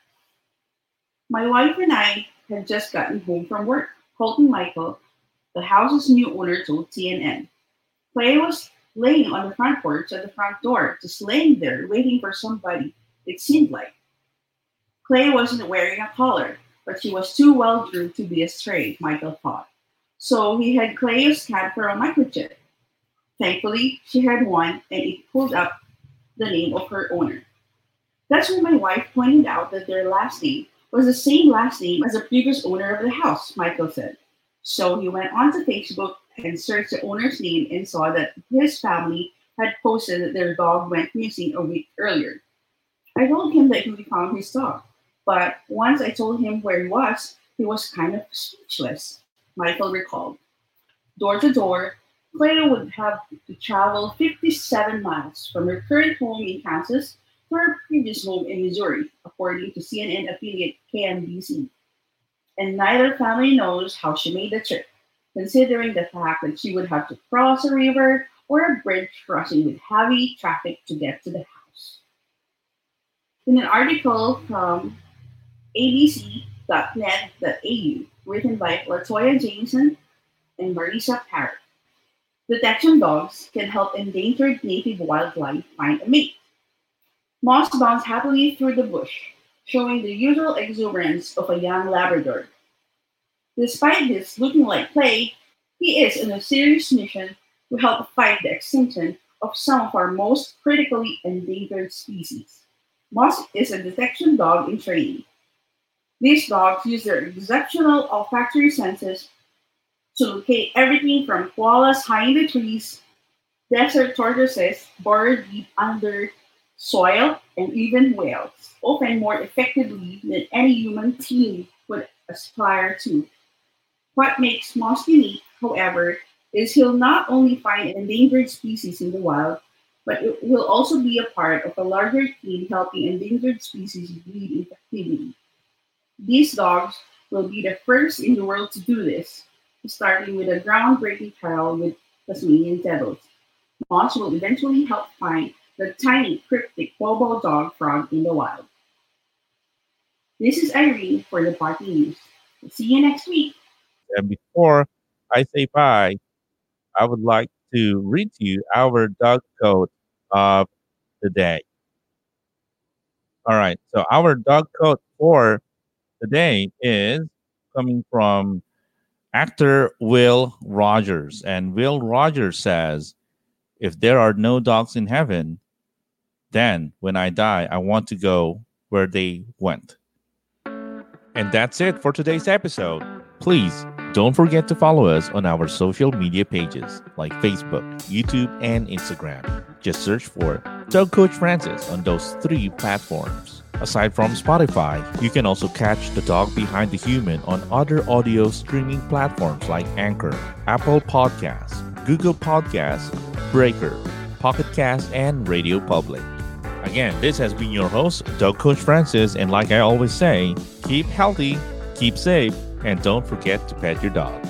My wife and I had just gotten home from work. Colton Michael, the house's new owner, told CNN. Cleo was laying on the front porch at the front door, just laying there, waiting for somebody, it seemed like. Cleo wasn't wearing a collar, but she was too well groomed to be a stray, Michael thought. So he had Cleo scan for a microchip. Thankfully, she had one and it pulled up the name of her owner. That's when my wife pointed out that their last name was the same last name as the previous owner of the house, Michael said. So he went onto Facebook and searched the owner's name and saw that his family had posted that their dog went missing a week earlier. I told him that he found his dog, but once I told him where he was, he was kind of speechless, Michael recalled. Door to door, Cleo would have to travel 57 miles from her current home in Kansas to her previous home in Missouri, according to CNN affiliate KMBC. And neither family knows how she made the trip considering the fact that she would have to cross a river or a bridge crossing with heavy traffic to get to the house. In an article from abc.net.au written by Latoya Jameson and Marisa Parrott, detection dogs can help endangered native wildlife find a mate. Moss bounds happily through the bush, showing the usual exuberance of a young Labrador Despite his looking like play, he is on a serious mission to help fight the extinction of some of our most critically endangered species. Moss is a detection dog in training. These dogs use their exceptional olfactory senses to locate everything from koalas high in the trees, desert tortoises buried deep under soil, and even whales, often more effectively than any human team would aspire to. What makes Moss unique, however, is he'll not only find endangered species in the wild, but it will also be a part of a larger team helping endangered species breed effectively. These dogs will be the first in the world to do this, starting with a groundbreaking trial with Tasmanian devils. Moss will eventually help find the tiny cryptic bobo dog frog in the wild. This is Irene for the Party News. See you next week. And before I say bye, I would like to read to you our dog code of the day. All right, so our dog code for today is coming from actor Will Rogers. And Will Rogers says, If there are no dogs in heaven, then when I die, I want to go where they went. And that's it for today's episode. Please don't forget to follow us on our social media pages like Facebook, YouTube, and Instagram. Just search for Dog Coach Francis on those three platforms. Aside from Spotify, you can also catch the dog behind the human on other audio streaming platforms like Anchor, Apple Podcasts, Google Podcasts, Breaker, Pocket Cast, and Radio Public. Again, this has been your host, Dog Coach Francis, and like I always say, keep healthy, keep safe, and don't forget to pet your dog.